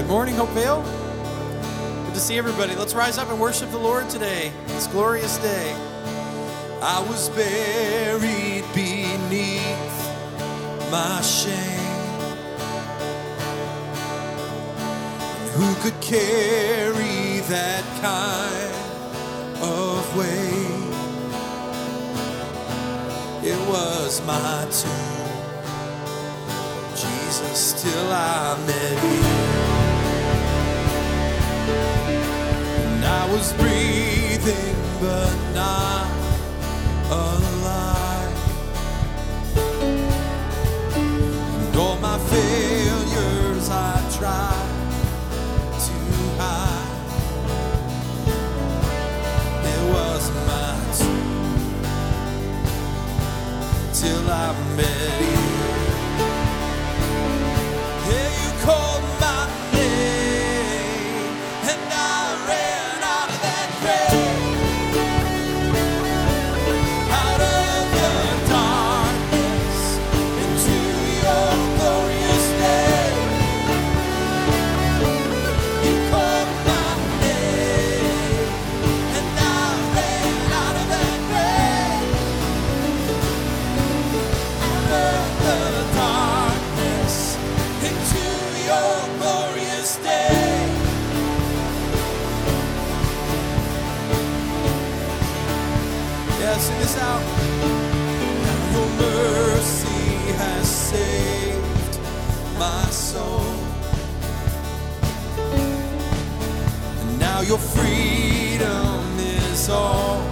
Good morning, Hopevale. Good to see everybody. Let's rise up and worship the Lord today, this glorious day. I was buried beneath my shame. And who could carry that kind of weight? It was my tomb. Jesus, till I met you. And I was breathing, but not alive. And all my failures I tried to hide. It was my tomb till I met you. Your freedom is all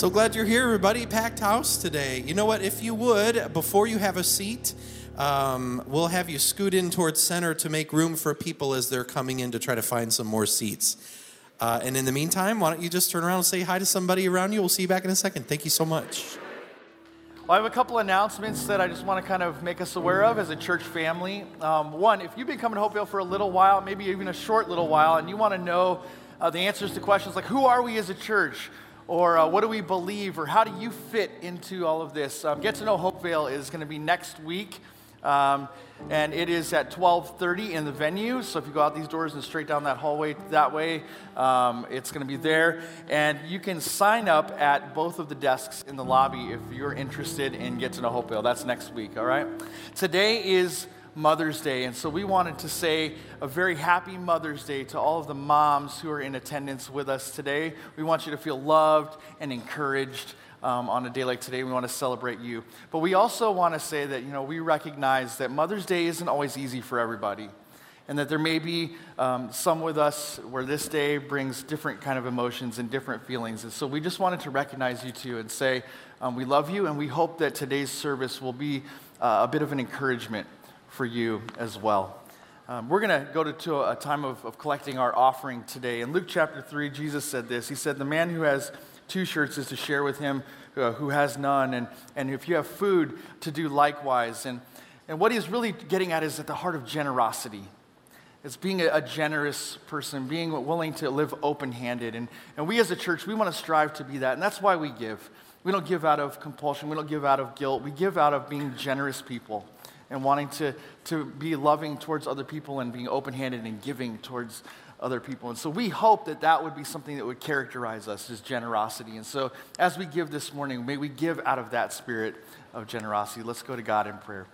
So glad you're here, everybody. Packed house today. You know what? If you would, before you have a seat, um, we'll have you scoot in towards center to make room for people as they're coming in to try to find some more seats. Uh, and in the meantime, why don't you just turn around and say hi to somebody around you? We'll see you back in a second. Thank you so much. Well, I have a couple announcements that I just want to kind of make us aware of as a church family. Um, one, if you've been coming to Hopevale for a little while, maybe even a short little while, and you want to know uh, the answers to questions like who are we as a church, or uh, what do we believe, or how do you fit into all of this, um, Get to Know Hopevale is going to be next week. Um, and it is at 12:30 in the venue. So if you go out these doors and straight down that hallway that way, um, it's going to be there. And you can sign up at both of the desks in the lobby if you're interested in Get to Know Hopevale. That's next week. All right. Today is Mother's Day, and so we wanted to say a very happy Mother's Day to all of the moms who are in attendance with us today. We want you to feel loved and encouraged um, on a day like today. We want to celebrate you. But we also want to say that, you know, we recognize that Mother's Day isn't always easy for everybody. And that there may be um, some with us where this day brings different kind of emotions and different feelings. And so we just wanted to recognize you too and say um, we love you and we hope that today's service will be uh, a bit of an encouragement for you as well. Um, we're going to go to, a time of, of collecting our offering today. In Luke chapter 3, Jesus said this He said, The man who has two shirts is to share with him uh, who has none. And, and if you have food, to do likewise. And, and what he's really getting at is at the heart of generosity. It's being a, a generous person, being willing to live open handed. And, and we as a church, we want to strive to be that. And that's why we give. We don't give out of compulsion, we don't give out of guilt. We give out of being generous people and wanting to, to be loving towards other people and being open handed and giving towards other people. And so we hope that that would be something that would characterize us as generosity. And so as we give this morning, may we give out of that spirit of generosity. Let's go to God in prayer.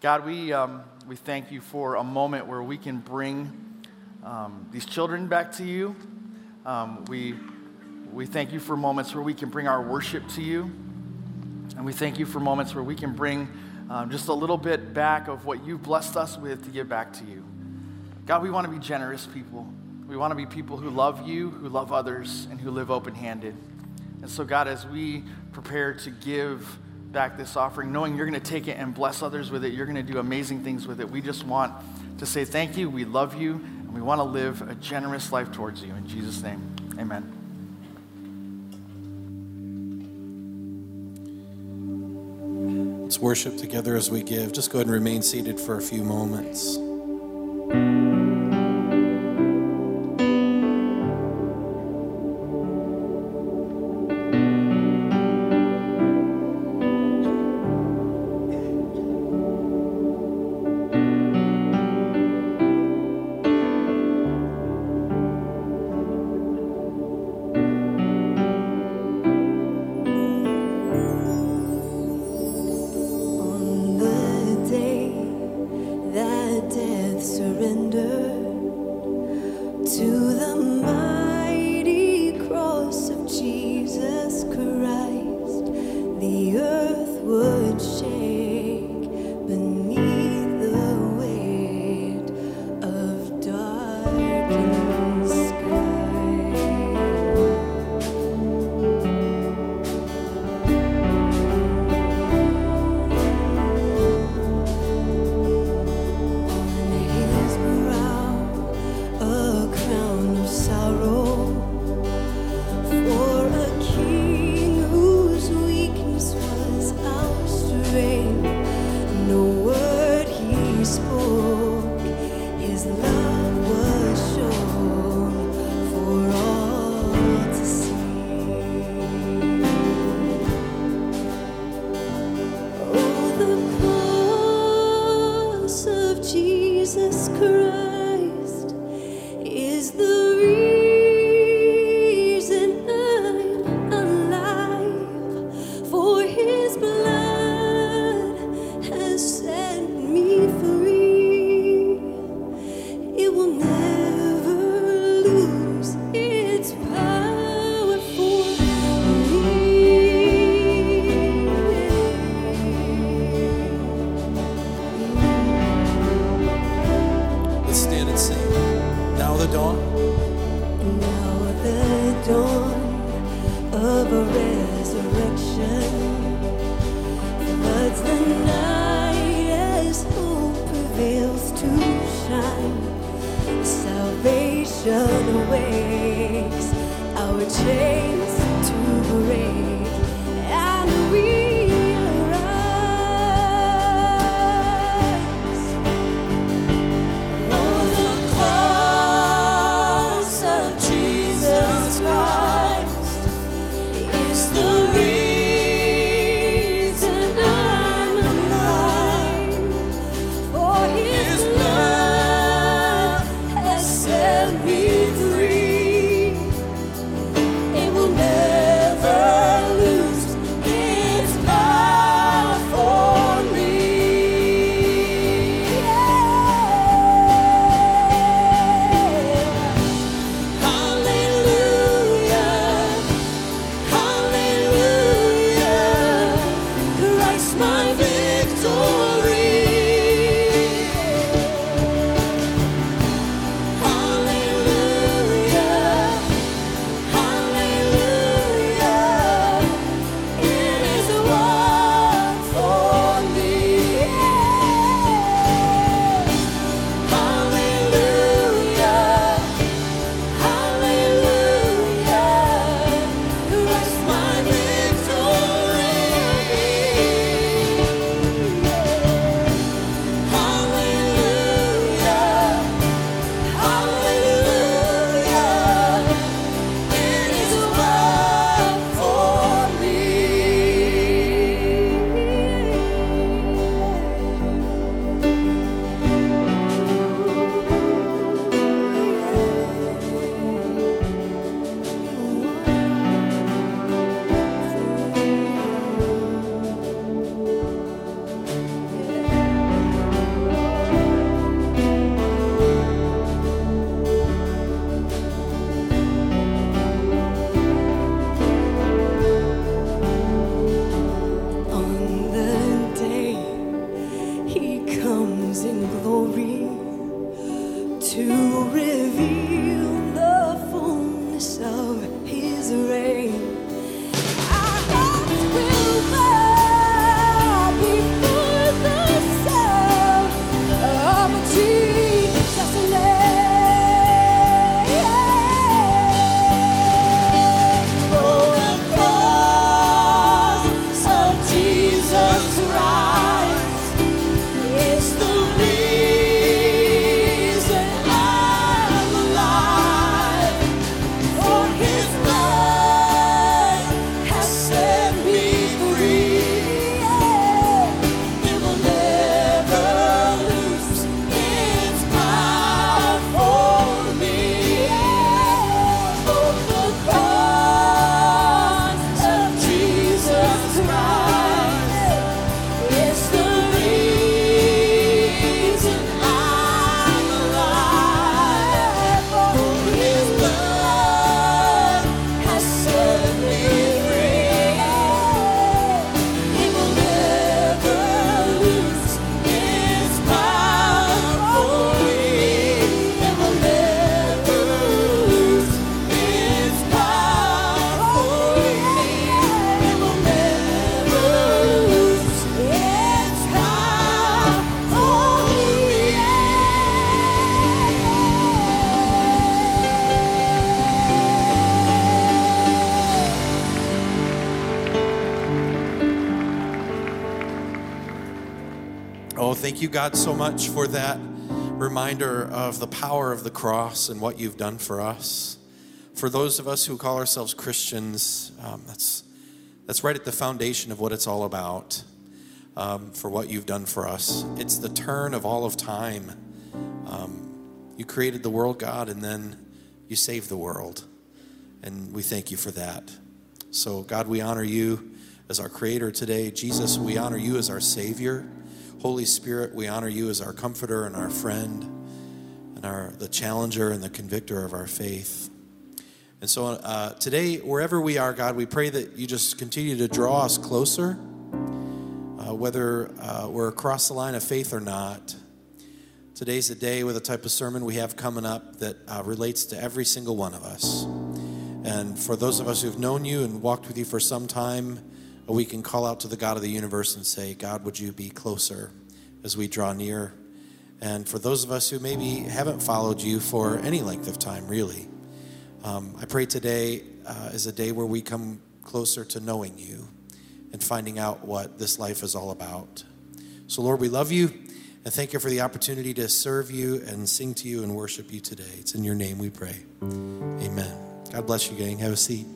God, we, um, we thank you for a moment where we can bring um, these children back to you. Um, we, we thank you for moments where we can bring our worship to you. And we thank you for moments where we can bring um, just a little bit back of what you've blessed us with to give back to you. God, we want to be generous people. We want to be people who love you, who love others, and who live open handed. And so, God, as we prepare to give back this offering, knowing you're going to take it and bless others with it, you're going to do amazing things with it, we just want to say thank you. We love you, and we want to live a generous life towards you. In Jesus' name, amen. Let's worship together as we give. Just go ahead and remain seated for a few moments. You, So much for that reminder of the power of the cross and what you've done for us. For those of us who call ourselves Christians, um, that's, that's right at the foundation of what it's all about, um, for what you've done for us. It's the turn of all of time. Um, you created the world, God, and then you saved the world. And we thank you for that. So, God, we honor you as our creator today. Jesus, we honor you as our Savior. Holy Spirit, we honor you as our comforter and our friend and our the challenger and the convictor of our faith. And so uh, today, wherever we are, God, we pray that you just continue to draw us closer, uh, whether uh, we're across the line of faith or not. Today's a day with a type of sermon we have coming up that uh, relates to every single one of us. And for those of us who've known you and walked with you for some time, we can call out to the God of the universe and say, God, would you be closer as we draw near? And for those of us who maybe haven't followed you for any length of time, really, um, I pray today uh, is a day where we come closer to knowing you and finding out what this life is all about. So, Lord, we love you and thank you for the opportunity to serve you and sing to you and worship you today. It's in your name we pray. Amen. God bless you, gang. Have a seat.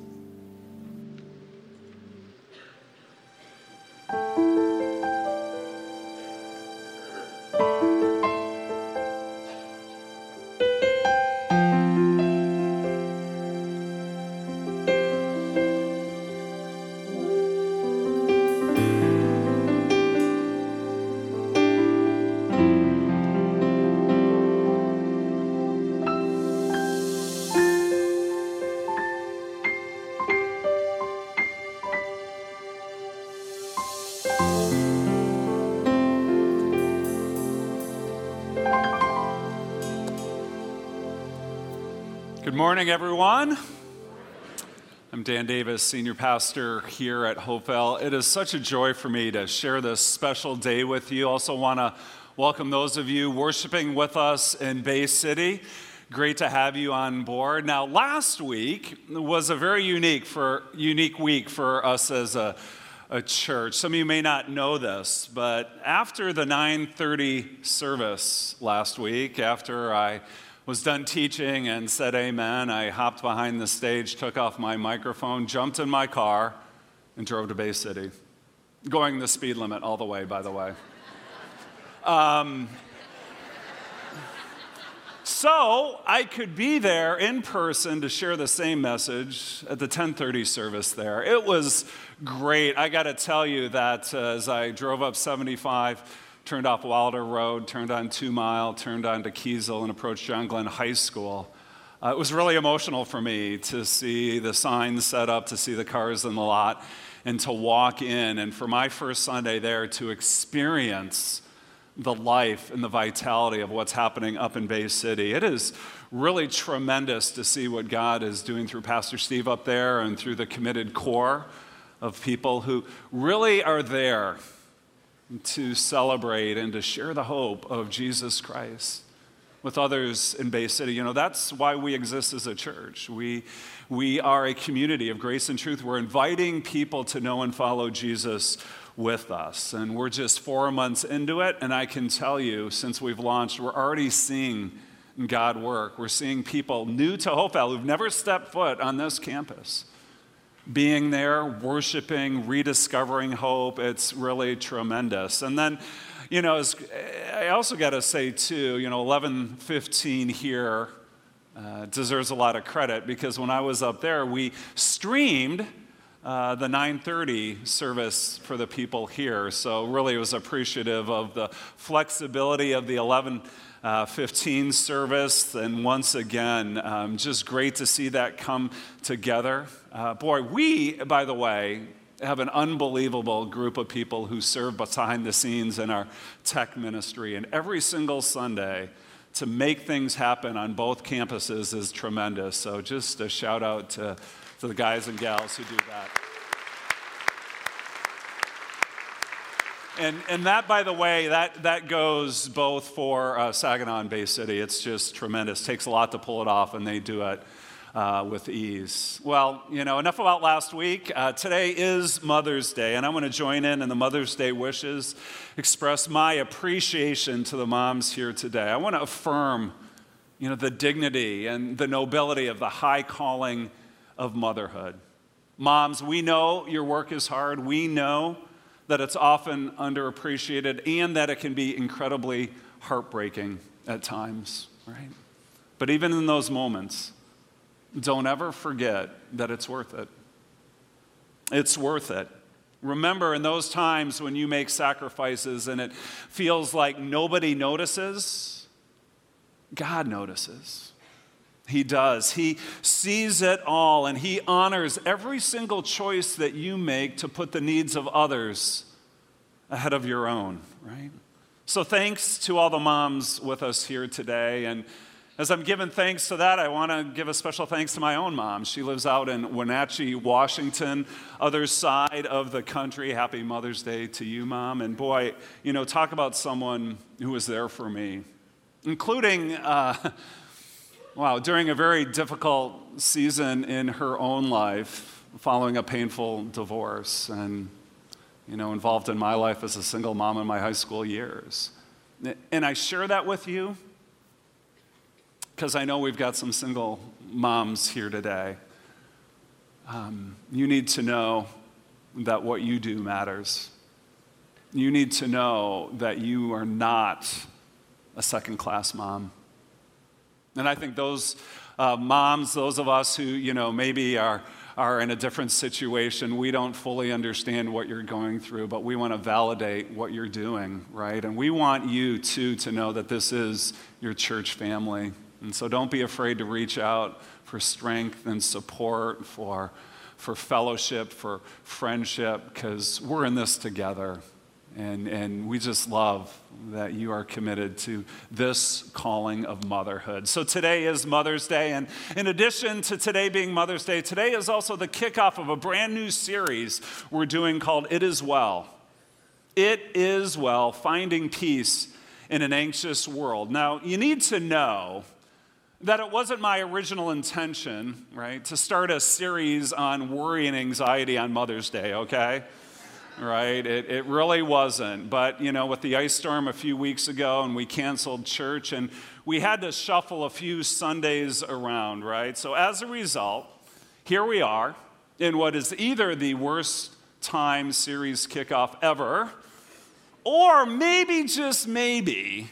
Morning, everyone. I'm Dan Davis, Senior Pastor here at Hopevale. It is such a joy for me to share this special day with you. Also, want to welcome those of you worshiping with us in Bay City. Great to have you on board. Now, last week was a very unique for unique week for us as a, a church. Some of you may not know this, but after the 9:30 service last week, after I was done teaching and said amen, I hopped behind the stage, took off my microphone, jumped in my car, and drove to Bay City, going the speed limit all the way, by the way. Um, so I could be there in person to share the same message at the 1030 service there. It was great. I got to tell you that uh, as I drove up 75, turned off Wilder Road, turned on Two Mile, turned on to Kiesel, and approached John Glenn High School. Uh, it was really emotional for me to see the signs set up, to see the cars in the lot, and to walk in. And for my first Sunday there, to experience the life and the vitality of what's happening up in Bay City. It is really tremendous to see what God is doing through Pastor Steve up there and through the committed core of people who really are there to celebrate and to share the hope of Jesus Christ with others in Bay City. You know, that's why we exist as a church. We, we are a community of grace and truth. We're inviting people to know and follow Jesus with us. And we're just four months into it. And I can tell you, since we've launched, we're already seeing God work. We're seeing people new to Hopevale who've never stepped foot on this campus being there, worshiping, rediscovering hope. It's really tremendous. And then, you know, I also got to say, too, you know, 1115 here uh, deserves a lot of credit because when I was up there, we streamed. Uh, the 9:30 service for the people here, so really was appreciative of the flexibility of the 11 uh, 15 service. And once again, um, just great to see that come together. Uh, boy, we, by the way, have an unbelievable group of people who serve behind the scenes in our tech ministry. And every single Sunday, to make things happen on both campuses is tremendous. So, just a shout out to, to the guys and gals who do that. And, and that, by the way, that, that goes both for uh, Saginaw and Bay City. It's just tremendous. Takes a lot to pull it off, and they do it uh, with ease. Well, you know, enough about last week. Uh, today is Mother's Day, and I want to join in in the Mother's Day wishes, express my appreciation to the moms here today. I want to affirm, you know, the dignity and the nobility of the high calling of motherhood. Moms, we know your work is hard. We know that it's often underappreciated and that it can be incredibly heartbreaking at times, right? But even in those moments, don't ever forget that it's worth it. It's worth it. Remember, in those times when you make sacrifices and it feels like nobody notices, God notices. He does. He sees it all and He honors every single choice that you make to put the needs of others ahead of your own, right? So, thanks to all the moms with us here today. And as I'm giving thanks to that, I want to give a special thanks to my own mom. She lives out in Wenatchee, Washington, other side of the country. Happy Mother's Day to you, mom. And boy, you know, talk about someone who was there for me, including. Uh, Wow, during a very difficult season in her own life, following a painful divorce, and you know, involved in my life as a single mom in my high school years. And I share that with you because I know we've got some single moms here today. Um, you need to know that what you do matters. You need to know that you are not a second class mom. And I think those uh, moms, those of us who, you know, maybe are, are in a different situation, we don't fully understand what you're going through, but we want to validate what you're doing, right? And we want you, too, to know that this is your church family. And so don't be afraid to reach out for strength and support, for, for fellowship, for friendship, because we're in this together. And, and we just love that you are committed to this calling of motherhood. So today is Mother's Day. And in addition to today being Mother's Day, today is also the kickoff of a brand new series we're doing called It Is Well. It Is Well Finding Peace in an Anxious World. Now, you need to know that it wasn't my original intention, right, to start a series on worry and anxiety on Mother's Day, okay? Right? It, it really wasn't. But, you know, with the ice storm a few weeks ago and we canceled church and we had to shuffle a few Sundays around, right? So as a result, here we are in what is either the worst time series kickoff ever, or maybe, just maybe,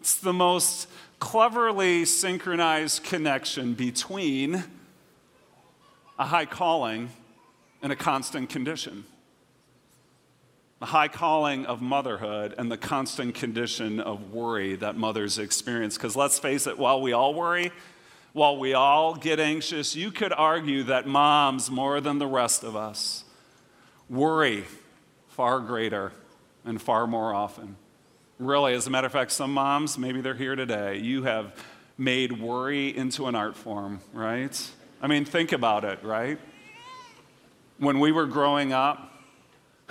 it's the most cleverly synchronized connection between a high calling and a constant condition the high calling of motherhood and the constant condition of worry that mothers experience. Because let's face it, while we all worry, while we all get anxious, you could argue that moms, more than the rest of us, worry far greater and far more often. Really, as a matter of fact, some moms, maybe they're here today, you have made worry into an art form, right? I mean, think about it, right? When we were growing up,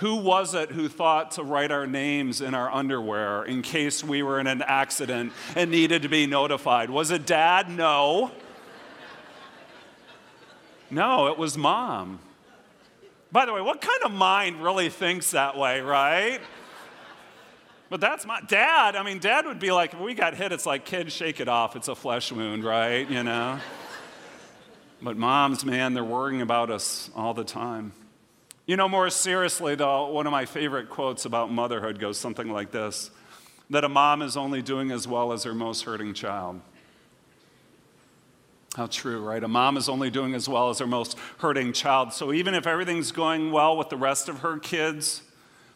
who was it who thought to write our names in our underwear in case we were in an accident and needed to be notified? Was it dad? No. No, it was mom. By the way, what kind of mind really thinks that way, right? But that's my dad. I mean, dad would be like, if we got hit, it's like, kids, shake it off. It's a flesh wound, right? You know? But moms, man, they're worrying about us all the time. You know, more seriously, though, one of my favorite quotes about motherhood goes something like this that a mom is only doing as well as her most hurting child. How true, right? A mom is only doing as well as her most hurting child. So even if everything's going well with the rest of her kids,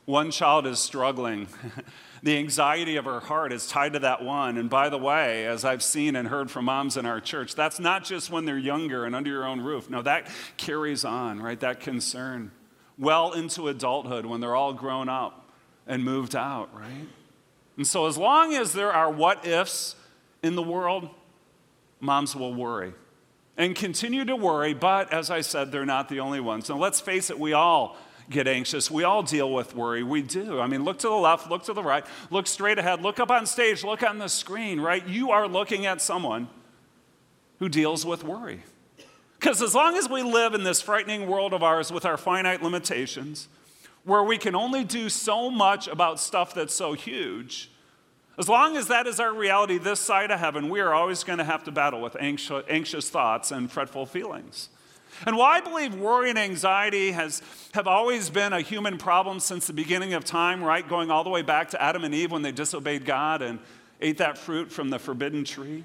one child is struggling. the anxiety of her heart is tied to that one. And by the way, as I've seen and heard from moms in our church, that's not just when they're younger and under your own roof. No, that carries on, right? That concern well into adulthood when they're all grown up and moved out, right? And so, as long as there are what ifs in the world, moms will worry and continue to worry, but as I said, they're not the only ones. Now, let's face it, we all get anxious. We all deal with worry. We do. I mean, look to the left, look to the right, look straight ahead, look up on stage, look on the screen, right? You are looking at someone who deals with worry. Because as long as we live in this frightening world of ours with our finite limitations, where we can only do so much about stuff that's so huge, as long as that is our reality this side of heaven, we are always going to have to battle with anxious, thoughts and fretful feelings. And while I believe worry and anxiety has, have always been a human problem since the beginning of time, right? Going all the way back to Adam and Eve when they disobeyed God and ate that fruit from the forbidden tree.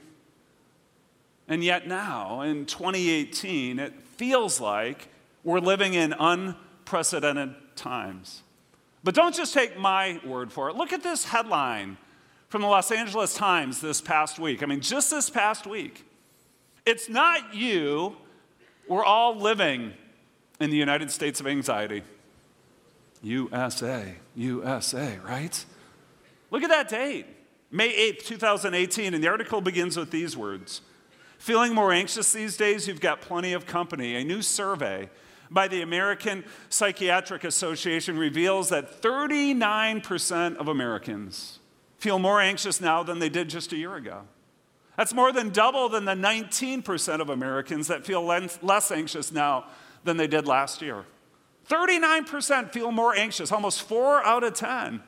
And yet now, in 2018, it feels like we're living in unprecedented times. But don't just take my word for it. Look at this headline from the Los Angeles Times this past week. I mean, just this past week. It's not you. We're all living in the United States of anxiety. USA, USA, right? Look at that date, May 8th, 2018, and the article begins with these words Feeling more anxious these days? You've got plenty of company. A new survey by the American Psychiatric Association reveals that 39% of Americans feel more anxious now than they did just a year ago. That's more than double than the 19% of Americans that feel less anxious now than they did last year. 39% feel more anxious, almost four out of 10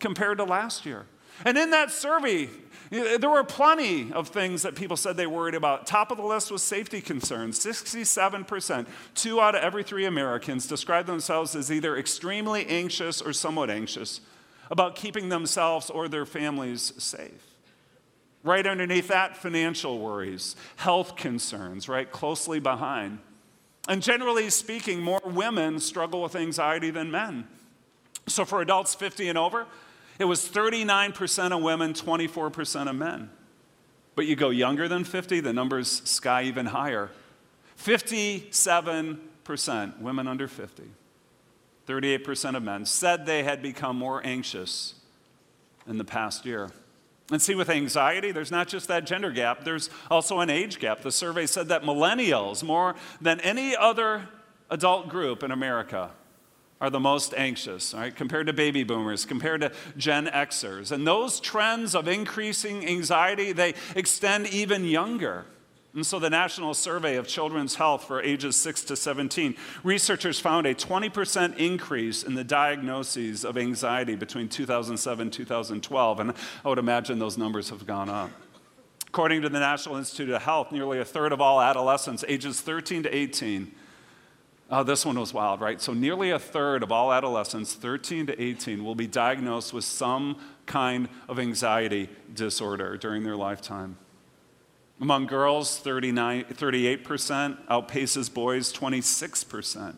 compared to last year. And in that survey, there were plenty of things that people said they worried about. Top of the list was safety concerns. 67%, two out of every three Americans, describe themselves as either extremely anxious or somewhat anxious about keeping themselves or their families safe. Right underneath that, financial worries, health concerns, right closely behind. And generally speaking, more women struggle with anxiety than men. So for adults 50 and over, it was 39% of women, 24% of men. But you go younger than 50, the numbers sky even higher. 57% women under 50. 38% of men, said they had become more anxious in the past year. And see, with anxiety, there's not just that gender gap, there's also an age gap. The survey said that millennials, more than any other adult group in America, are the most anxious, right, compared to baby boomers, compared to Gen Xers. And those trends of increasing anxiety, they extend even younger. And so, the National Survey of Children's Health for ages 6 to 17, researchers found a 20% increase in the diagnoses of anxiety between 2007 and 2012. And I would imagine those numbers have gone up. According to the National Institute of Health, nearly a third of all adolescents ages 13 to 18. Oh, this one was wild, right? So, nearly a third of all adolescents, 13 to 18, will be diagnosed with some kind of anxiety disorder during their lifetime. Among girls, 38% outpaces boys 26%,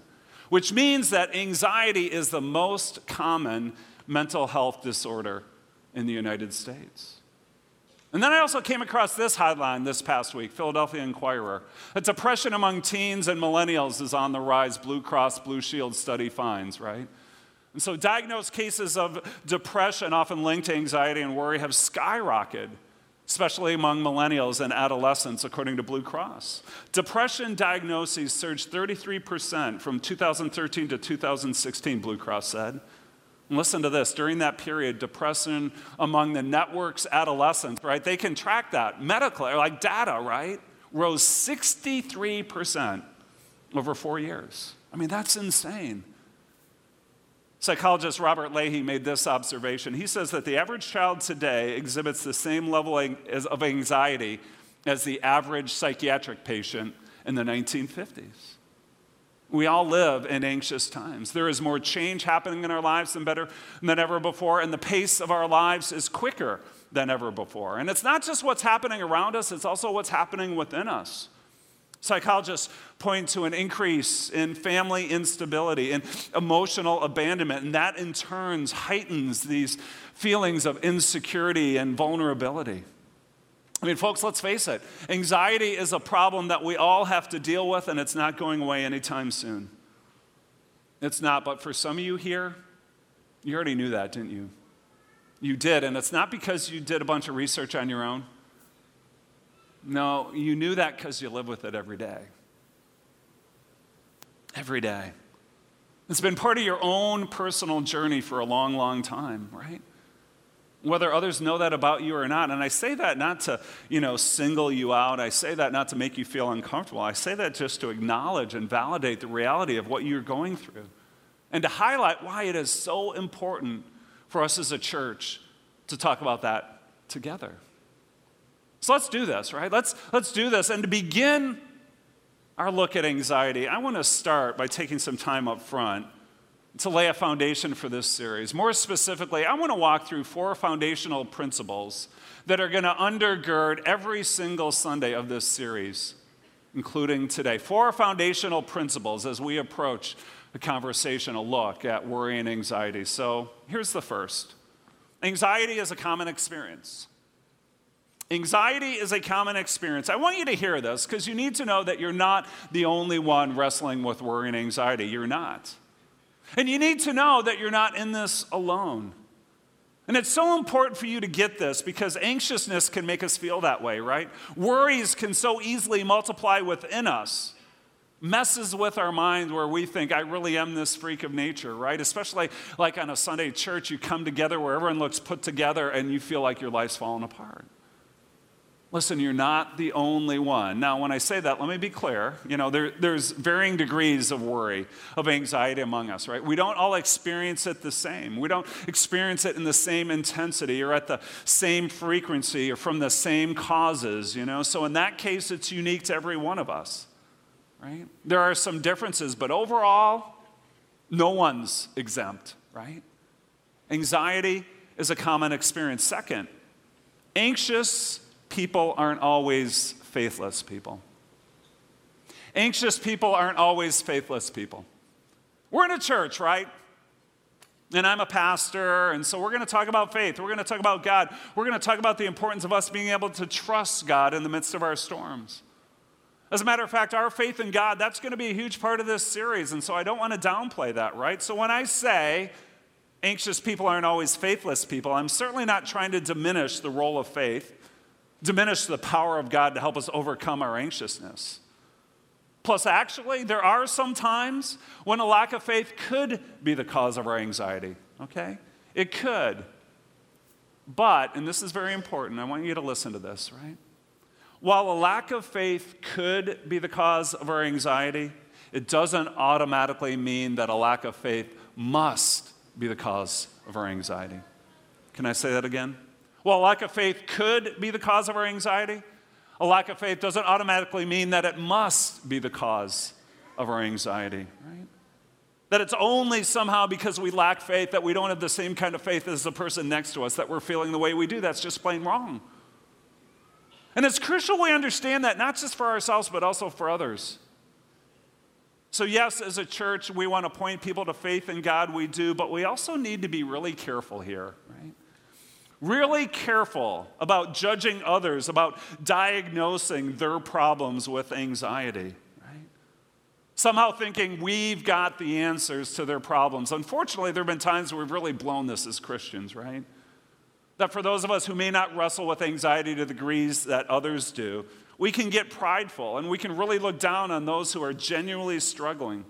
which means that anxiety is the most common mental health disorder in the United States. And then I also came across this headline this past week, Philadelphia Inquirer. A depression among teens and millennials is on the rise, Blue Cross Blue Shield study finds, right? And so diagnosed cases of depression, often linked to anxiety and worry, have skyrocketed especially among millennials and adolescents, according to Blue Cross. Depression diagnoses surged 33% from 2013 to 2016, Blue Cross said. Listen to this during that period, depression among the network's adolescents, right? They can track that medically, like data, right? Rose 63% over four years. I mean, that's insane. Psychologist Robert Leahy made this observation. He says that the average child today exhibits the same level of anxiety as the average psychiatric patient in the 1950s. We all live in anxious times. There is more change happening in our lives than better than ever before, and the pace of our lives is quicker than ever before. And it's not just what's happening around us, it's also what's happening within us. Psychologists point to an increase in family instability and emotional abandonment, and that in turn heightens these feelings of insecurity and vulnerability. I mean, folks, let's face it anxiety is a problem that we all have to deal with, and it's not going away anytime soon. It's not, but for some of you here, you already knew that, didn't you? You did, and it's not because you did a bunch of research on your own. No, you knew that because you live with it every day. Every day. It's been part of your own personal journey for a long, long time, right? Whether others know that about you or not. And I say that not to, you know, single you out. I say that not to make you feel uncomfortable. I say that just to acknowledge and validate the reality of what you're going through and to highlight why it is so important for us as a church to talk about that together. So let's do this, right? Let's, let's do this. And to begin our look at anxiety, I want to start by taking some time up front to lay a foundation for this series. More specifically, I want to walk through four foundational principles that are going to undergird every single Sunday of this series, including today. Four foundational principles as we approach a conversation, a look at worry and anxiety. So here's the first anxiety is a common experience. Anxiety is a common experience. I want you to hear this because you need to know that you're not the only one wrestling with worry and anxiety. You're not. And you need to know that you're not in this alone. And it's so important for you to get this because anxiousness can make us feel that way, right? Worries can so easily multiply within us, messes with our mind where we think, I really am this freak of nature, right? Especially like on a Sunday church, you come together where everyone looks put together and you feel like your life's falling apart. Listen, you're not the only one. Now, when I say that, let me be clear. You know, there, there's varying degrees of worry, of anxiety among us, right? We don't all experience it the same. We don't experience it in the same intensity or at the same frequency or from the same causes, you know? So, in that case, it's unique to every one of us, right? There are some differences, but overall, no one's exempt, right? Anxiety is a common experience. Second, anxious people aren't always faithless people. Anxious people aren't always faithless people. We're in a church, right? And I'm a pastor, and so we're going to talk about faith. We're going to talk about God. We're going to talk about the importance of us being able to trust God in the midst of our storms. As a matter of fact, our faith in God, that's going to be a huge part of this series. And so I don't want to downplay that, right? So when I say anxious people aren't always faithless people, I'm certainly not trying to diminish the role of faith, diminish the power of God to help us overcome our anxiousness. Plus, actually, there are some times when a lack of faith could be the cause of our anxiety, okay? It could. But, and this is very important, I want you to listen to this, right? While a lack of faith could be the cause of our anxiety, it doesn't automatically mean that a lack of faith must be the cause of our anxiety. Can I say that again? While lack of faith could be the cause of our anxiety, a lack of faith doesn't automatically mean that it must be the cause of our anxiety, right? That it's only somehow because we lack faith that we don't have the same kind of faith as the person next to us that we're feeling the way we do. That's just plain wrong. And it's crucial we understand that, not just for ourselves, but also for others. So, yes, as a church, we want to point people to faith in God, we do, but we also need to be really careful here, right? Really careful about judging others, about diagnosing their problems with anxiety, right? Somehow thinking we've got the answers to their problems. Unfortunately, there have been times where we've really blown this as Christians, right? That for those of us who may not wrestle with anxiety to the degrees that others do, we can get prideful and we can really look down on those who are genuinely struggling.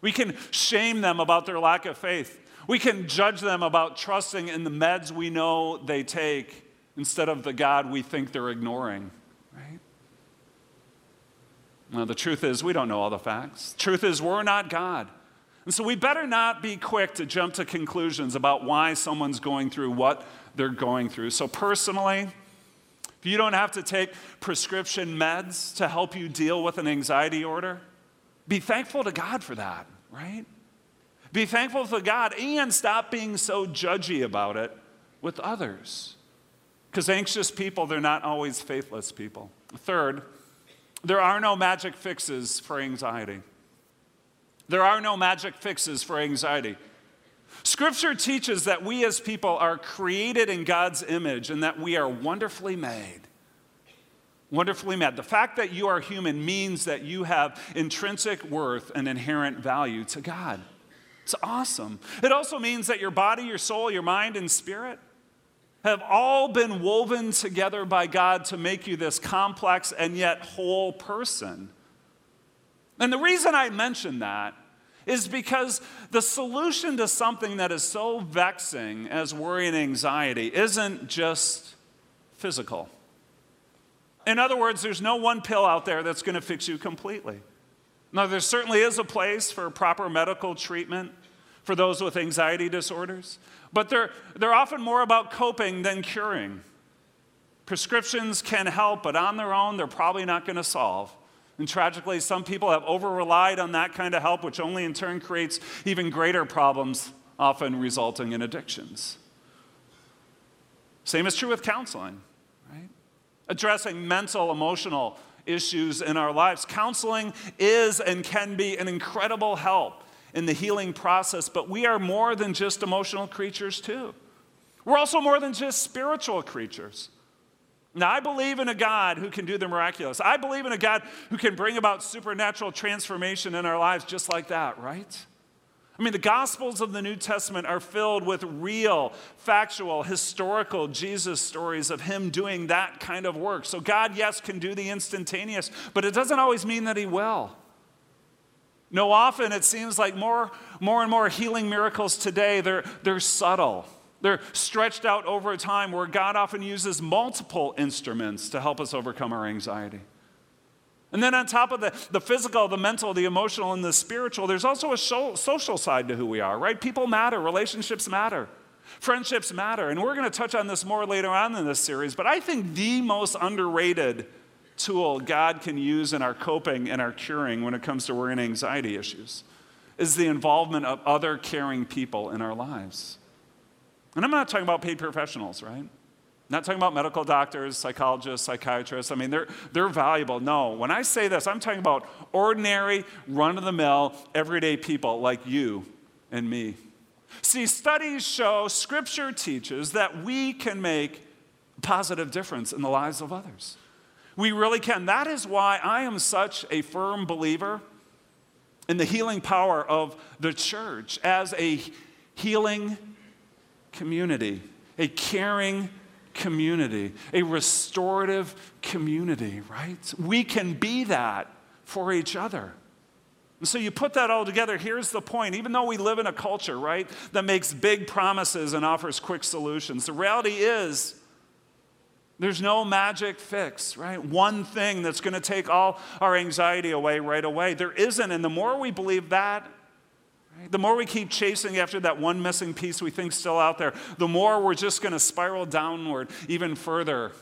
We can shame them about their lack of faith. We can judge them about trusting in the meds we know they take instead of the God we think they're ignoring, right? Now, the truth is, we don't know all the facts. Truth is, we're not God. And so we better not be quick to jump to conclusions about why someone's going through what they're going through. So, personally, if you don't have to take prescription meds to help you deal with an anxiety order, be thankful to God for that, right? Be thankful to God and stop being so judgy about it with others. Because anxious people, they're not always faithless people. Third, there are no magic fixes for anxiety. There are no magic fixes for anxiety. Scripture teaches that we as people are created in God's image and that we are wonderfully made. Wonderfully made. The fact that you are human means that you have intrinsic worth and inherent value to God. It's awesome. It also means that your body, your soul, your mind, and spirit have all been woven together by God to make you this complex and yet whole person. And the reason I mention that is because the solution to something that is so vexing as worry and anxiety isn't just physical. In other words, there's no one pill out there that's going to fix you completely. Now, there certainly is a place for proper medical treatment for those with anxiety disorders, but they're, they're often more about coping than curing. Prescriptions can help, but on their own, they're probably not going to solve. And tragically, some people have over relied on that kind of help, which only in turn creates even greater problems, often resulting in addictions. Same is true with counseling, right? Addressing mental, emotional issues in our lives. Counseling is and can be an incredible help in the healing process, but we are more than just emotional creatures, too. We're also more than just spiritual creatures. Now, I believe in a God who can do the miraculous. I believe in a God who can bring about supernatural transformation in our lives just like that, right? I mean, the Gospels of the New Testament are filled with real, factual, historical Jesus stories of Him doing that kind of work. So, God, yes, can do the instantaneous, but it doesn't always mean that He will. No, often it seems like more, more and more healing miracles today, they're, they're subtle. They're stretched out over time where God often uses multiple instruments to help us overcome our anxiety. And then, on top of the, the physical, the mental, the emotional, and the spiritual, there's also a social side to who we are, right? People matter, relationships matter, friendships matter. And we're going to touch on this more later on in this series. But I think the most underrated tool God can use in our coping and our curing when it comes to worry and anxiety issues is the involvement of other caring people in our lives. And I'm not talking about paid professionals, right? Not talking about medical doctors, psychologists, psychiatrists. I mean, they're, they're valuable. No, when I say this, I'm talking about ordinary, run of the mill, everyday people like you and me. See, studies show, scripture teaches that we can make positive difference in the lives of others. We really can. That is why I am such a firm believer in the healing power of the church as a healing community, a caring community, a restorative community, right? We can be that for each other. And so you put that all together, here's the point. Even though we live in a culture, right, that makes big promises and offers quick solutions, the reality is there's no magic fix, right? One thing that's going to take all our anxiety away right away. There isn't. And the more we believe that, the more we keep chasing after that one missing piece we think still out there, the more we're just going to spiral downward even further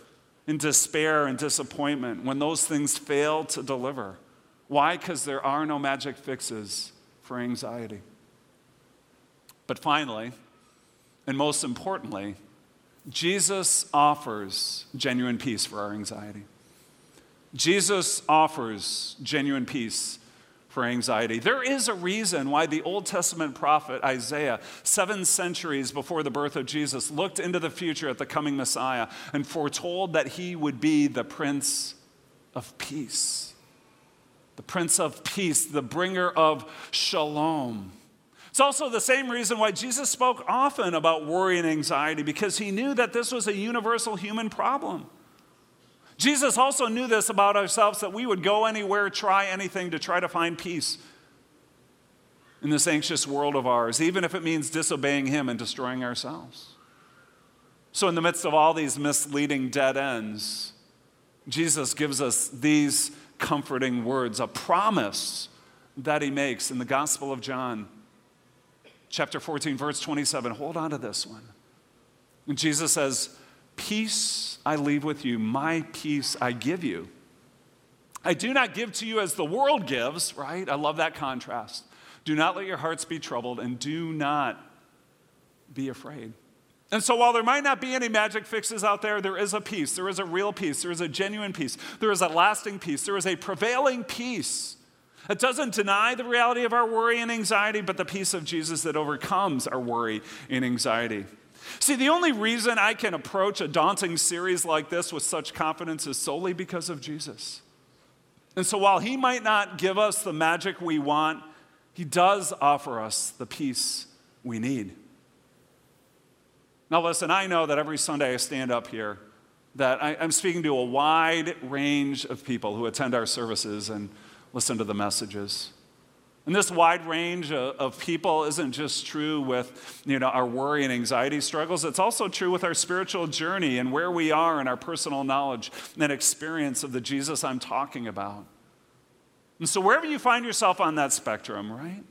in despair and disappointment when those things fail to deliver. Why? Because there are no magic fixes for anxiety. But finally, and most importantly, Jesus offers genuine peace for our anxiety. Jesus offers genuine peace for anxiety. There is a reason why the Old Testament prophet Isaiah, seven centuries before the birth of Jesus, looked into the future at the coming Messiah and foretold that he would be the Prince of Peace. The Prince of Peace, the bringer of shalom. It's also the same reason why Jesus spoke often about worry and anxiety, because he knew that this was a universal human problem. Jesus also knew this about ourselves that we would go anywhere, try anything to try to find peace in this anxious world of ours, even if it means disobeying him and destroying ourselves. So, in the midst of all these misleading dead ends, Jesus gives us these comforting words, a promise that he makes in the Gospel of John chapter 14, verse 27. Hold on to this one. And Jesus says, Peace I leave with you, my peace I give you. I do not give to you as the world gives, right? I love that contrast. Do not let your hearts be troubled and do not be afraid. And so, while there might not be any magic fixes out there, there is a peace. There is a real peace. There is a genuine peace. There is a lasting peace. There is a prevailing peace it doesn't deny the reality of our worry and anxiety, but the peace of Jesus that overcomes our worry and anxiety. See, the only reason I can approach a daunting series like this with such confidence is solely because of Jesus. And so while he might not give us the magic we want, he does offer us the peace we need. Now, listen, I know that every Sunday I stand up here, that I, am speaking to a wide range of people who attend our services and listen to the messages. And this wide range of, people isn't just true with you know, our worry and anxiety struggles, it's also true with our spiritual journey and where we are in our personal knowledge and experience of the Jesus I'm talking about. And so, wherever you find yourself on that spectrum, right?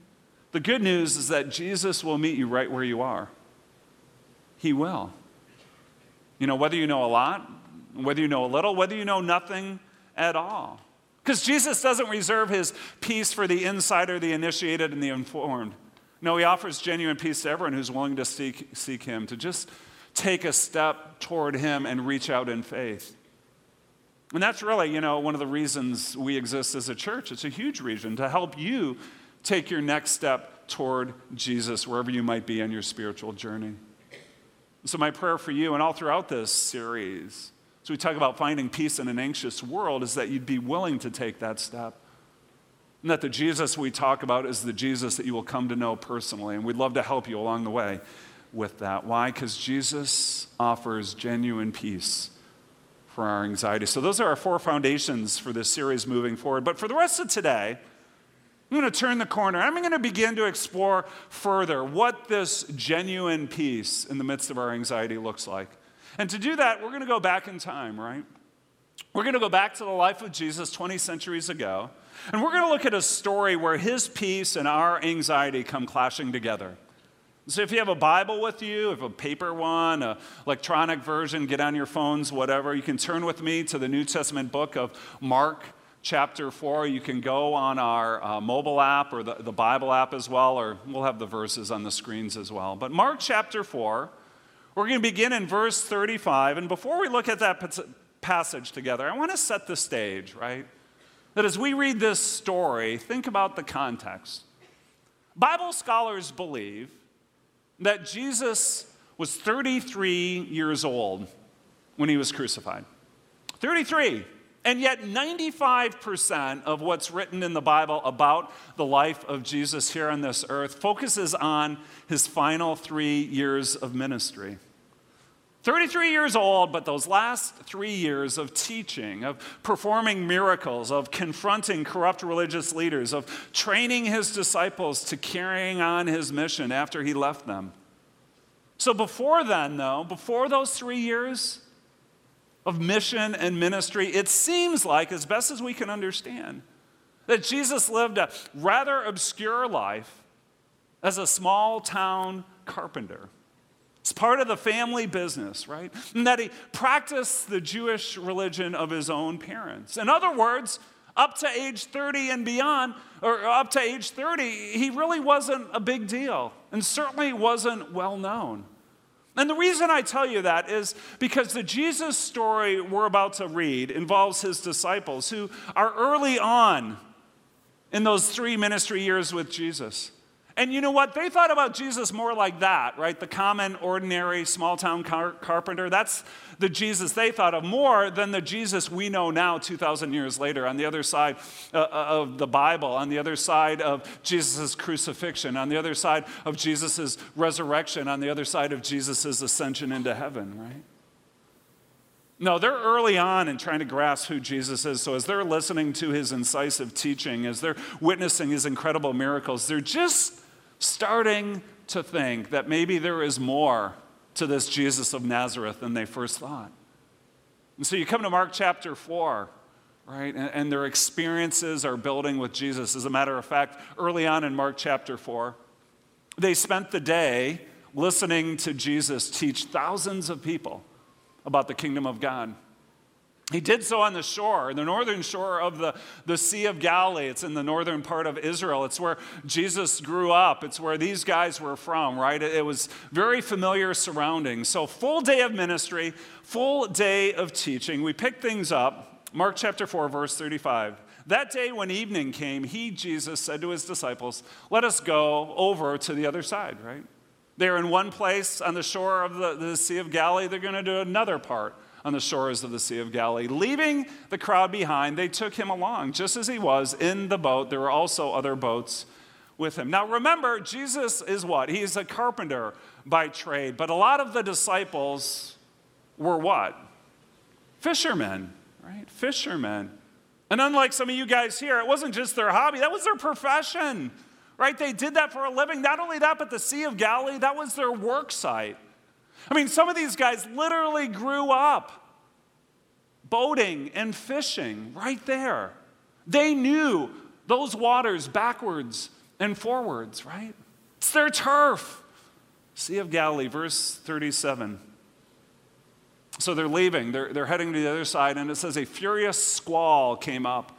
The good news is that Jesus will meet you right where you are. He will. You know, whether you know a lot, whether you know a little, whether you know nothing at all. Because Jesus doesn't reserve his peace for the insider, the initiated, and the informed. No, he offers genuine peace to everyone who's willing to seek, seek him, to just take a step toward him and reach out in faith. And that's really, you know, one of the reasons we exist as a church. It's a huge reason to help you take your next step toward Jesus, wherever you might be on your spiritual journey. So, my prayer for you, and all throughout this series, so we talk about finding peace in an anxious world, is that you'd be willing to take that step. And that the Jesus we talk about is the Jesus that you will come to know personally. And we'd love to help you along the way with that. Why? Because Jesus offers genuine peace for our anxiety. So those are our four foundations for this series moving forward. But for the rest of today, I'm going to turn the corner. I'm going to begin to explore further what this genuine peace in the midst of our anxiety looks like. And to do that, we're going to go back in time, right? We're going to go back to the life of Jesus 20 centuries ago, and we're going to look at a story where his peace and our anxiety come clashing together. So if you have a Bible with you, if a paper one, a electronic version, get on your phones, whatever, you can turn with me to the New Testament book of Mark chapter 4. You can go on our uh, mobile app or the, the Bible app as well, or we'll have the verses on the screens as well. But Mark chapter 4, we're going to begin in verse 35. And before we look at that passage together, I want to set the stage, right? That as we read this story, think about the context. Bible scholars believe that Jesus was 33 years old when he was crucified. 33. And yet, 95% of what's written in the Bible about the life of Jesus here on this earth focuses on his final three years of ministry. 33 years old, but those last three years of teaching, of performing miracles, of confronting corrupt religious leaders, of training his disciples to carrying on his mission after he left them. So, before then, though, before those three years of mission and ministry, it seems like, as best as we can understand, that Jesus lived a rather obscure life as a small town carpenter. It's part of the family business, right? And that he practiced the Jewish religion of his own parents. In other words, up to age 30 and beyond, or up to age 30, he really wasn't a big deal and certainly wasn't well known. And the reason I tell you that is because the Jesus story we're about to read involves his disciples who are early on in those three ministry years with Jesus. And you know what? They thought about Jesus more like that, right? The common, ordinary, small town car- carpenter. That's the Jesus they thought of more than the Jesus we know now, 2,000 years later, on the other side uh, uh, of the Bible, on the other side of Jesus' crucifixion, on the other side of Jesus' resurrection, on the other side of Jesus' ascension into heaven, right? No, they're early on in trying to grasp who Jesus is. So as they're listening to his incisive teaching, as they're witnessing his incredible miracles, they're just starting to think that maybe there is more to this Jesus of Nazareth than they first thought. And so you come to Mark chapter 4, right? And, and, their experiences are building with Jesus. As a matter of fact, early on in Mark chapter 4, they spent the day listening to Jesus teach thousands of people about the kingdom of God. He did so on the shore, the northern shore of the, the Sea of Galilee. It's in the northern part of Israel. It's where Jesus grew up. It's where these guys were from, right? It, it was very familiar surroundings. So, full day of ministry, full day of teaching. We pick things up. Mark chapter 4, verse 35. That day when evening came, he, Jesus, said to his disciples, Let us go over to the other side, right? They're in one place on the shore of the, the Sea of Galilee. They're going to do another part on the shores of the Sea of Galilee. Leaving the crowd behind, they took him along, just as he was in the boat. There were also other boats with him. Now remember, Jesus is what? He's a carpenter by trade, but a lot of the disciples were what? Fishermen, right? Fishermen. And unlike some of you guys here, it wasn't just their hobby, that was their profession, right? They did that for a living. Not only that, but the Sea of Galilee, that was their work site. I mean, some of these guys literally grew up boating and fishing right there. They knew those waters backwards and forwards, right? It's their turf. Sea of Galilee, verse 37. So they're leaving, they're, they're heading to the other side, and it says a furious squall came up.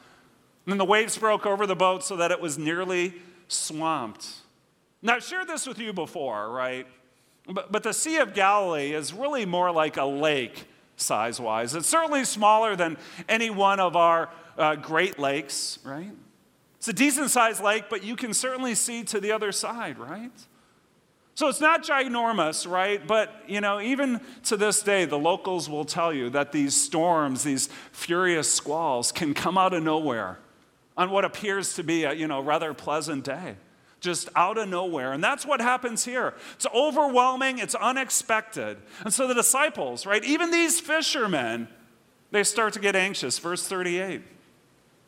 And then the waves broke over the boat so that it was nearly swamped. Now, I've shared this with you before, right? But, but the Sea of Galilee is really more like a lake size wise. It's certainly smaller than any one of our uh, Great Lakes, right? It's a decent sized lake, but you can certainly see to the other side, right? So it's not ginormous, right? But, you know, even to this day, the locals will tell you that these storms, these furious squalls, can come out of nowhere on what appears to be a, you know, rather pleasant day just out of nowhere. And that's what happens here. It's overwhelming, it's unexpected. And so the disciples, right, even these fishermen, they start to get anxious. Verse 38.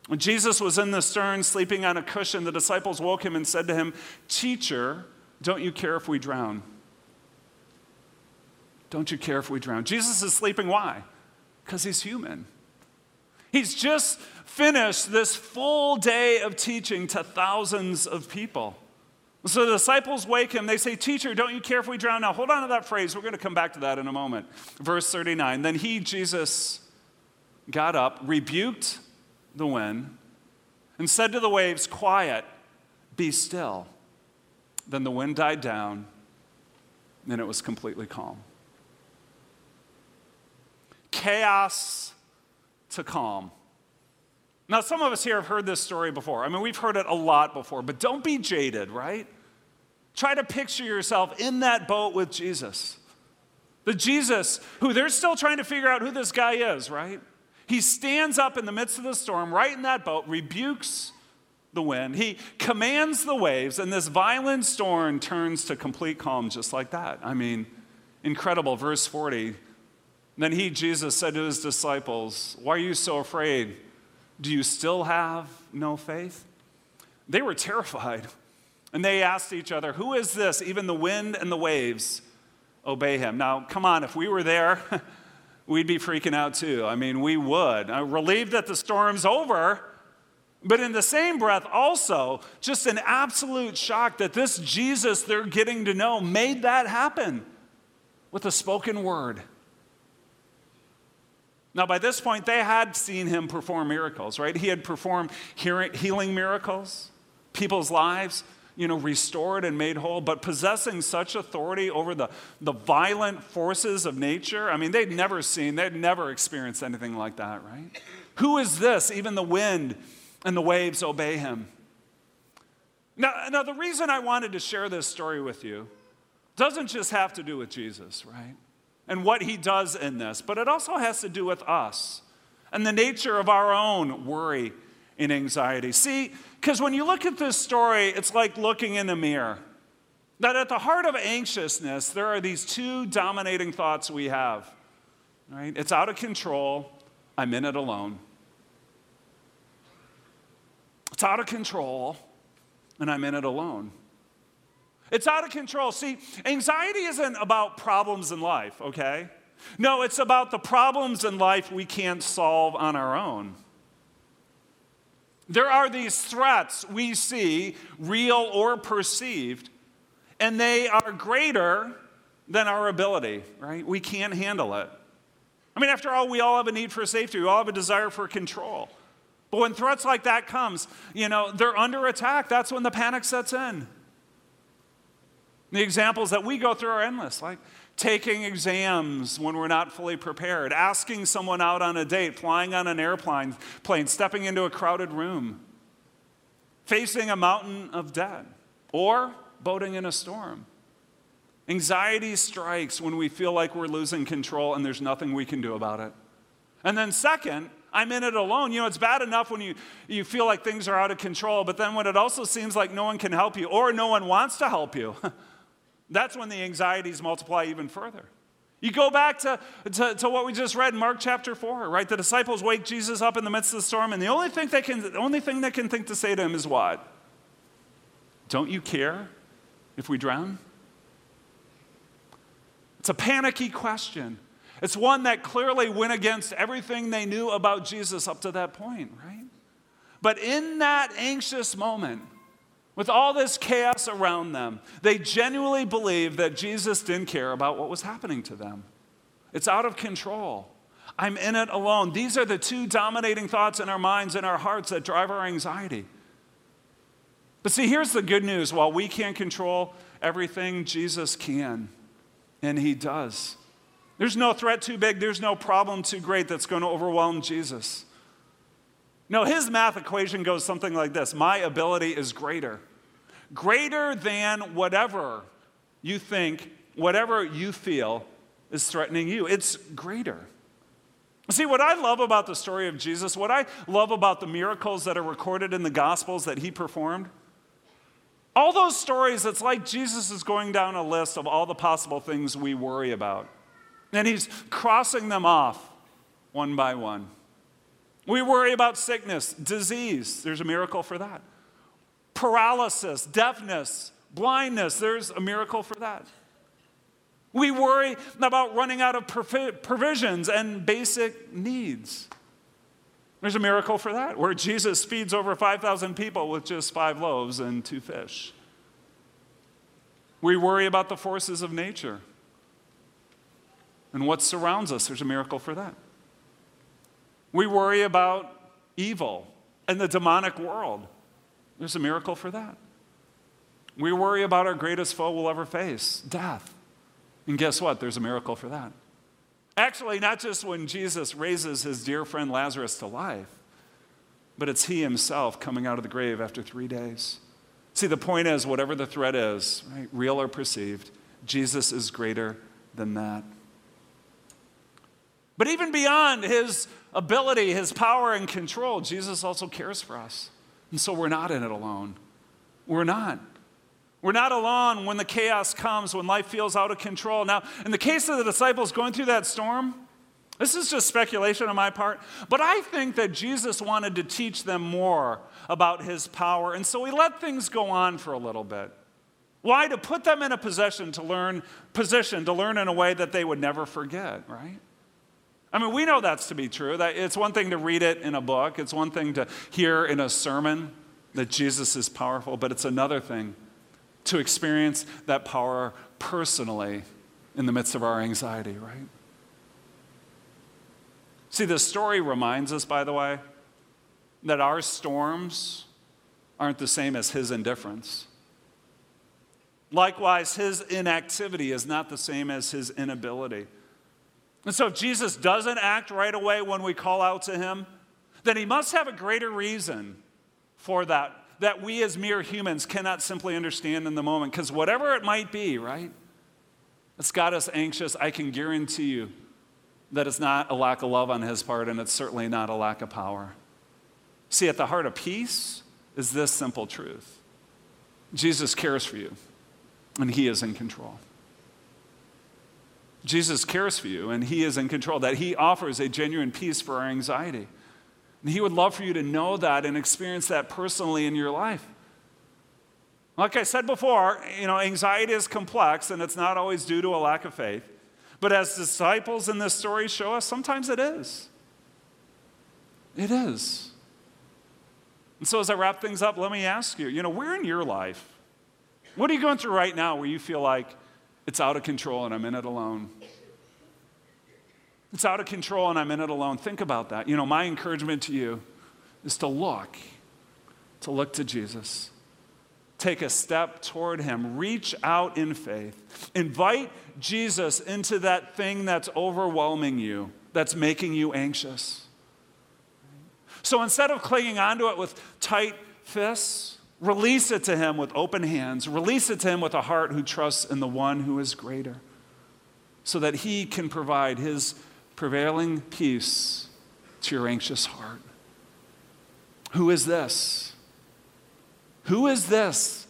When Jesus was in the stern, sleeping on a cushion, the disciples woke him and said to him, Teacher, don't you care if we drown? Don't you care if we drown? Jesus is sleeping. Why? Because he's human. He's just finished this full day of teaching to thousands of people. So the disciples wake him. They say, Teacher, don't you care if we drown? Now, hold on to that phrase. We're going to come back to that in a moment. Verse 39. Then he, Jesus, got up, rebuked the wind, and said to the waves, Quiet, be still. Then the wind died down, and it was completely calm. Chaos to calm. Now, some of us here have heard this story before. I mean, we've heard it a lot before, but don't be jaded, right? Try to picture yourself in that boat with Jesus. The Jesus who they're still trying to figure out who this guy is, right? He stands up in the midst of the storm, right in that boat, rebukes the wind. He commands the waves, and this violent storm turns to complete calm just like that. I mean, incredible. Verse 40. Then he, Jesus, said to his disciples, Why are you so afraid? Do you still have no faith? They were terrified. And they asked each other, Who is this? Even the wind and the waves obey him. Now, come on, if we were there, we'd be freaking out too. I mean, we would. I'm relieved that the storm's over, but in the same breath, also, just an absolute shock that this Jesus they're getting to know made that happen with a spoken word. Now, by this point, they had seen him perform miracles, right? He had performed healing miracles, people's lives, you know, restored and made whole, but possessing such authority over the, the violent forces of nature, I mean, they'd never seen, they'd never experienced anything like that, right? Who is this? Even the wind and the waves obey him. Now, now, the reason I wanted to share this story with you doesn't just have to do with Jesus, right? And what he does in this, but it also has to do with us and the nature of our own worry and anxiety. See, because when you look at this story, it's like looking in a mirror. That at the heart of anxiousness, there are these two dominating thoughts we have. Right? It's out of control, I'm in it alone. It's out of control, and I'm in it alone. It's out of control. See, anxiety isn't about problems in life, okay? No, it's about the problems in life we can't solve on our own. There are these threats we see, real or perceived, and they are greater than our ability, right? We can't handle it. I mean, after all, we all have a need for safety, we all have a desire for control. But when threats like that comes, you know, they're under attack. That's when the panic sets in. The examples that we go through are endless, like taking exams when we're not fully prepared, asking someone out on a date, flying on an airplane, plane, stepping into a crowded room, facing a mountain of debt, or boating in a storm. Anxiety strikes when we feel like we're losing control and there's nothing we can do about it. And then, second, I'm in it alone. You know, it's bad enough when you, you feel like things are out of control, but then when it also seems like no one can help you or no one wants to help you, that's when the anxieties multiply even further. You go back to, to, to, what we just read in Mark chapter 4, right? The disciples wake Jesus up in the midst of the storm, and the only thing they can, the only thing they can think to say to him is what? Don't you care if we drown? It's a panicky question. It's one that clearly went against everything they knew about Jesus up to that point, right? But in that anxious moment, with all this chaos around them, they genuinely believed that Jesus didn't care about what was happening to them. It's out of control. I'm in it alone. These are the two dominating thoughts in our minds and our hearts that drive our anxiety. But see, here's the good news while we can't control everything, Jesus can, and He does. There's no threat too big, there's no problem too great that's going to overwhelm Jesus. No, his math equation goes something like this My ability is greater. Greater than whatever you think, whatever you feel is threatening you. It's greater. See, what I love about the story of Jesus, what I love about the miracles that are recorded in the Gospels that he performed, all those stories, it's like Jesus is going down a list of all the possible things we worry about. And he's crossing them off one by one. We worry about sickness, disease. There's a miracle for that. Paralysis, deafness, blindness. There's a miracle for that. We worry about running out of provisions and basic needs. There's a miracle for that, where Jesus feeds over 5,000 people with just five loaves and two fish. We worry about the forces of nature and what surrounds us. There's a miracle for that. We worry about evil and the demonic world. There's a miracle for that. We worry about our greatest foe we'll ever face death. And guess what? There's a miracle for that. Actually, not just when Jesus raises his dear friend Lazarus to life, but it's he himself coming out of the grave after three days. See, the point is, whatever the threat is, right, real or perceived, Jesus is greater than that. But even beyond his ability, his power, and control, Jesus also cares for us. And so we're not in it alone. We're not. We're not alone when the chaos comes, when life feels out of control. Now, in the case of the disciples going through that storm, this is just speculation on my part, but I think that Jesus wanted to teach them more about his power, and so he let things go on for a little bit. Why? To put them in a position to learn, position to learn in a way that they would never forget, right? I mean, we know that's to be true. That it's one thing to read it in a book, it's one thing to hear in a sermon that Jesus is powerful, but it's another thing to experience that power personally in the midst of our anxiety, right? See, the story reminds us, by the way, that our storms aren't the same as his indifference. Likewise, his inactivity is not the same as his inability. And so, if Jesus doesn't act right away when we call out to him, then he must have a greater reason for that, that we as mere humans cannot simply understand in the moment. Because whatever it might be, right? It's got us anxious. I can guarantee you that it's not a lack of love on his part, and it's certainly not a lack of power. See, at the heart of peace is this simple truth Jesus cares for you, and he is in control. Jesus cares for you and He is in control, that He offers a genuine peace for our anxiety. And He would love for you to know that and experience that personally in your life. Like I said before, you know, anxiety is complex and it's not always due to a lack of faith. But as disciples in this story show us, sometimes it is. It is. And so as I wrap things up, let me ask you, you know, where in your life, what are you going through right now where you feel like it's out of control and I'm in it alone. It's out of control and I'm in it alone. Think about that. You know, my encouragement to you is to look, to look to Jesus. Take a step toward Him. Reach out in faith. Invite Jesus into that thing that's overwhelming you, that's making you anxious. So instead of clinging onto it with tight fists, Release it to him with open hands. Release it to him with a heart who trusts in the one who is greater, so that he can provide his prevailing peace to your anxious heart. Who is this? Who is this?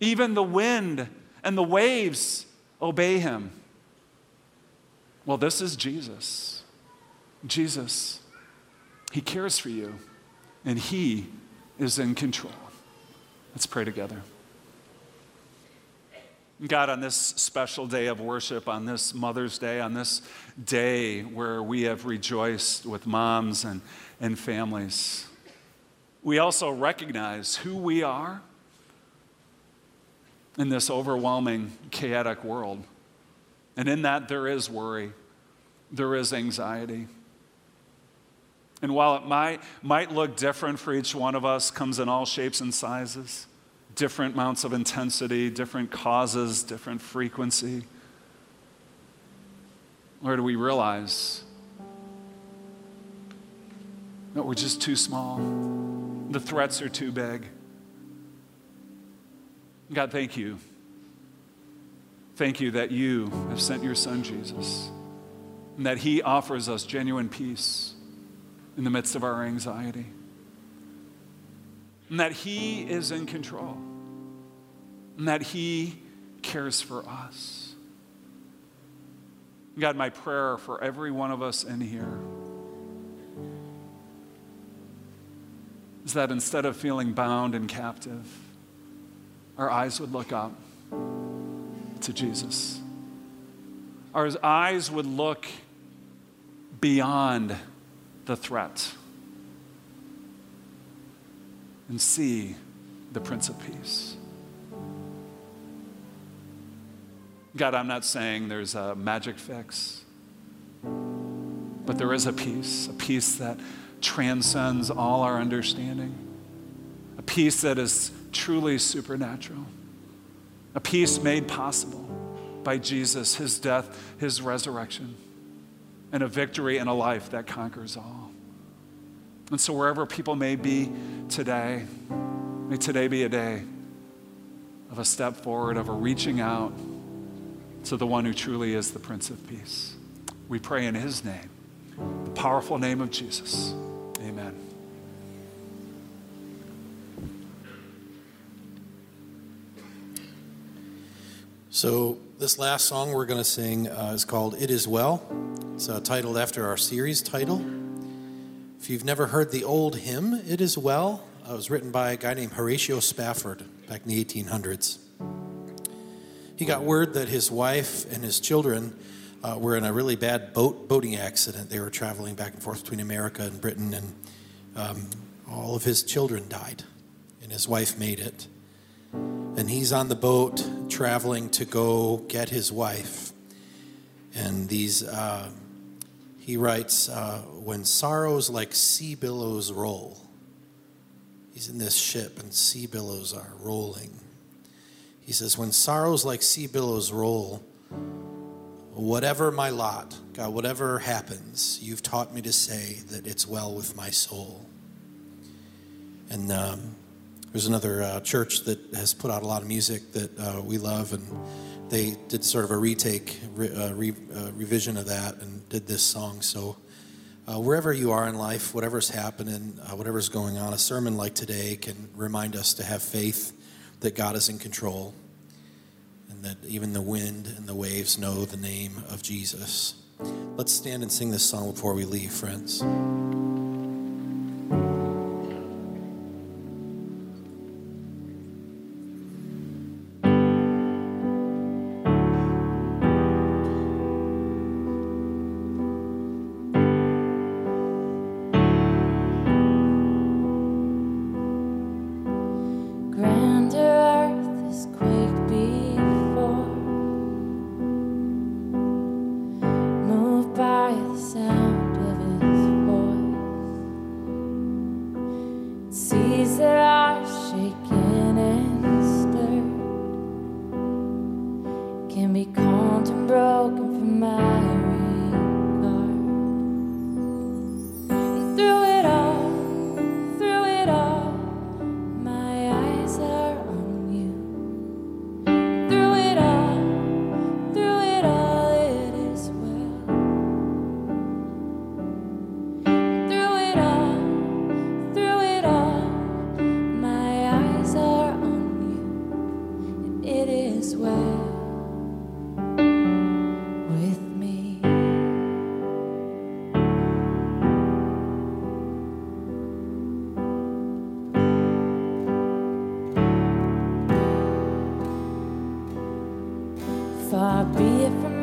Even the wind and the waves obey him. Well, this is Jesus. Jesus. He cares for you, and he is in control. Let's pray together. God, on this special day of worship, on this Mother's Day, on this day where we have rejoiced with moms and, and families, we also recognize who we are in this overwhelming, chaotic world. And in that, there is worry, there is anxiety. And while it might, might look different for each one of us, comes in all shapes and sizes, different amounts of intensity, different causes, different frequency. Lord, we realize that we're just too small. The threats are too big. God, thank you. Thank you that you have sent your son, Jesus, and that he offers us genuine peace in the midst of our anxiety. And that He is in control. And that He cares for us. God, my prayer for every one of us in here is that instead of feeling bound and captive, our eyes would look up to Jesus. Our eyes would look beyond the threat and see the Prince of Peace. God, I'm not saying there's a magic fix, but there is a peace, a peace that transcends all our understanding, a peace that is truly supernatural, a peace made possible by Jesus, his death, his resurrection and a victory and a life that conquers all. And so, wherever people may be today, may today be a day of a step forward, of a reaching out to the one who truly is the Prince of Peace. We pray in his name. The powerful name of Jesus. Amen. So, this last song we're going to sing uh, is called It Is Well. It's uh, titled after our series title. If you've never heard the old hymn, It Is Well, uh, it was written by a guy named Horatio Spafford back in the 1800s. He got word that his wife and his children uh, were in a really bad boat boating accident. They were traveling back and forth between America and Britain, and um, all of his children died, and his wife made it. And he's on the boat traveling to go get his wife. And these, uh, he writes, uh, when sorrows like sea billows roll, he's in this ship and sea billows are rolling. He says, when sorrows like sea billows roll, whatever my lot, God, whatever happens, you've taught me to say that it's well with my soul. And um, there's another uh, church that has put out a lot of music that uh, we love, and they did sort of a retake, re, uh, re, uh, revision of that, and did this song. So, uh, wherever you are in life, whatever's happening, uh, whatever's going on, a sermon like today can remind us to have faith that God is in control, and that even the wind and the waves know the name of Jesus. Let's stand and sing this song before we leave, friends. Far be it from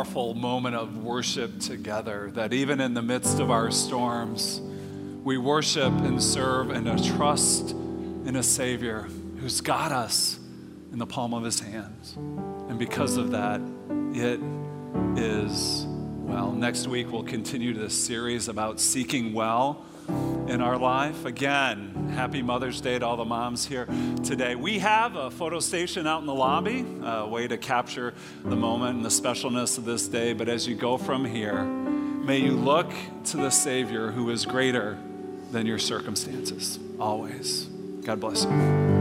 powerful moment of worship together that even in the midst of our storms, we worship and serve and trust in a Savior who's got us in the palm of his hands. And because of that, it is well. Next week, we'll continue this series about seeking well in our life. Again, happy Mother's Day to all the moms here today. We have a photo station out in the lobby, a way to capture the moment and the specialness of this day. But as you go from here, may you look to the Savior who is greater than your circumstances, always. God bless you.